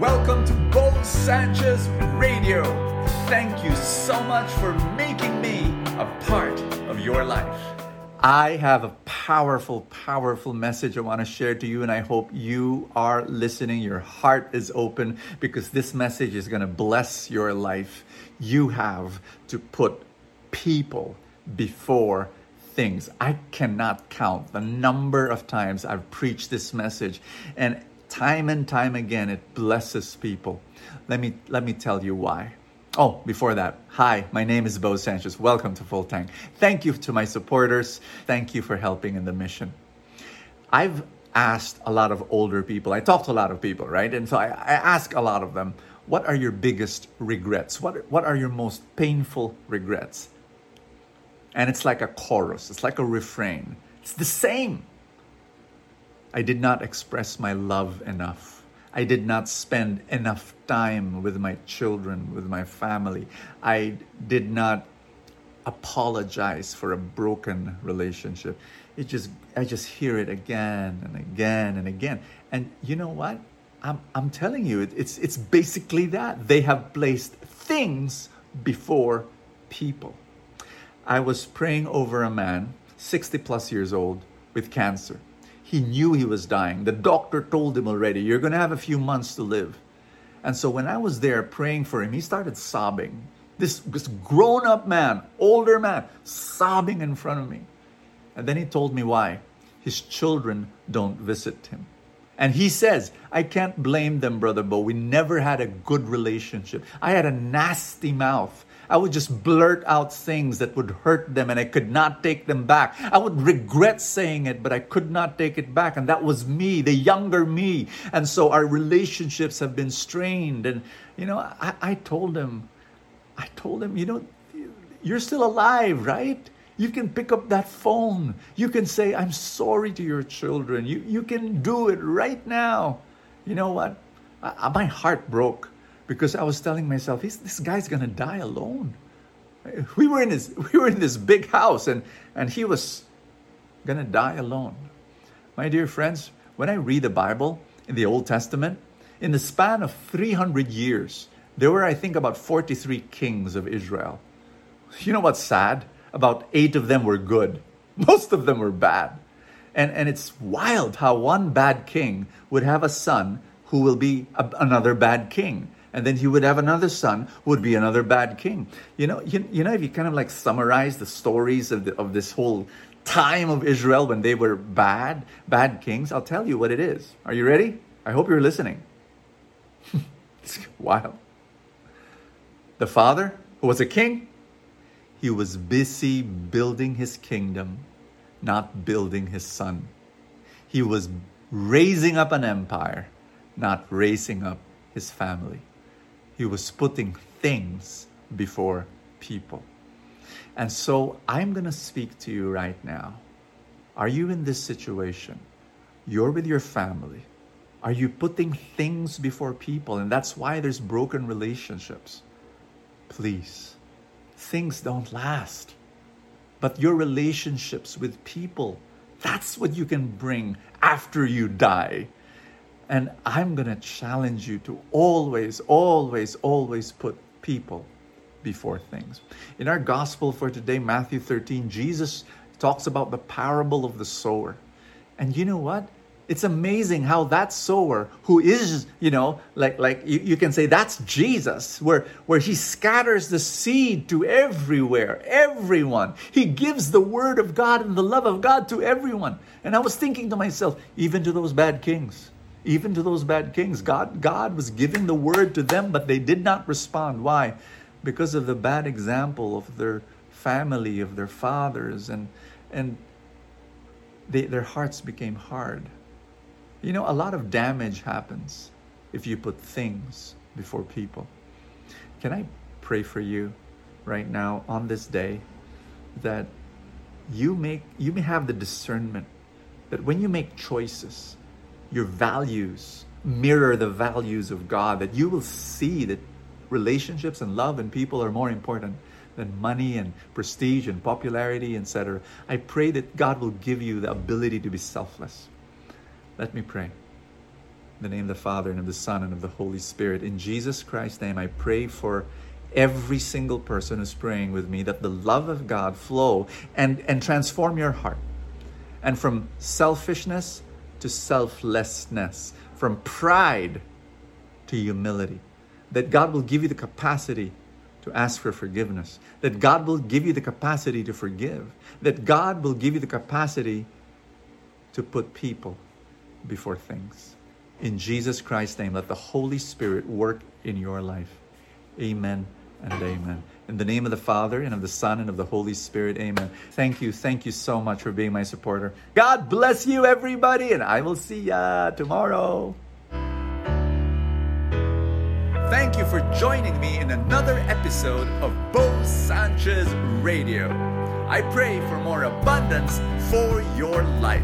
Welcome to Bo Sanchez Radio. Thank you so much for making me a part of your life. I have a powerful, powerful message I want to share to you, and I hope you are listening. Your heart is open because this message is going to bless your life. You have to put people before things. I cannot count the number of times I've preached this message, and time and time again it blesses people. Let me let me tell you why. Oh before that hi my name is bo sanchez. Welcome to full tank. Thank you to my supporters. Thank you for helping in the mission. I've asked a lot of older people. I talk to a lot of people right? And so i, I ask a lot of them what are your biggest regrets? What what are your most painful regrets? And it's like a chorus. It's like a refrain. It's the same I did not express my love enough. I did not spend enough time with my children, with my family. I did not apologize for a broken relationship. It just I just hear it again and again and again. And you know what? I'm I'm telling you, it, it's it's basically that. They have placed things before people. I was praying over a man, 60 plus years old, with cancer. He knew he was dying. The doctor told him already, You're going to have a few months to live. And so when I was there praying for him, he started sobbing. This, this grown up man, older man, sobbing in front of me. And then he told me why. His children don't visit him. And he says, I can't blame them, Brother Bo. We never had a good relationship. I had a nasty mouth. I would just blurt out things that would hurt them and I could not take them back. I would regret saying it, but I could not take it back. And that was me, the younger me. And so our relationships have been strained. And, you know, I, I told him, I told him, you know, you're still alive, right? You can pick up that phone. You can say, I'm sorry to your children. You, you can do it right now. You know what? I, my heart broke because I was telling myself, this guy's gonna die alone. We were in this we were in this big house and and he was gonna die alone. My dear friends, when I read the Bible in the Old Testament, in the span of 300 years, there were I think about 43 kings of Israel. You know what's sad? About 8 of them were good. Most of them were bad. And and it's wild how one bad king would have a son who will be a, another bad king and then he would have another son would be another bad king. You know, you, you know, if you kind of like summarize the stories of, the, of this whole time of Israel when they were bad, bad kings, I'll tell you what it is. Are you ready? I hope you're listening. it's wild. The father, who was a king, he was busy building his kingdom, not building his son. He was raising up an empire, not raising up his family. He was putting things before people. And so I'm going to speak to you right now. Are you in this situation? You're with your family. Are you putting things before people? And that's why there's broken relationships. Please, things don't last. But your relationships with people, that's what you can bring after you die. And I'm going to challenge you to always, always, always put people before things. In our gospel for today, Matthew 13, Jesus talks about the parable of the sower. And you know what? It's amazing how that sower, who is, you know, like like you, you can say that's Jesus, where where he scatters the seed to everywhere, everyone. He gives the word of God and the love of God to everyone. And I was thinking to myself, even to those bad kings even to those bad kings. God, God was giving the word to them, but they did not respond. Why? Because of the bad example of their family, of their fathers, and and they, their hearts became hard. You know, a lot of damage happens if you put things before people. Can I pray for you right now on this day that you make you may have the discernment that when you make choices your values mirror the values of God, that you will see that relationships and love and people are more important than money and prestige and popularity, etc. I pray that God will give you the ability to be selfless. Let me pray. In the name of the Father, and of the Son, and of the Holy Spirit. In Jesus Christ's name, I pray for every single person who's praying with me that the love of God flow and, and transform your heart. And from selfishness to selflessness, from pride to humility. That God will give you the capacity to ask for forgiveness. That God will give you the capacity to forgive. That God will give you the capacity to put people before things. In Jesus Christ's name, let the Holy Spirit work in your life. Amen and amen. In the name of the Father, and of the Son, and of the Holy Spirit, amen. Thank you. Thank you so much for being my supporter. God bless you, everybody, and I will see ya tomorrow. Thank you for joining me in another episode of Bo Sanchez Radio. I pray for more abundance for your life.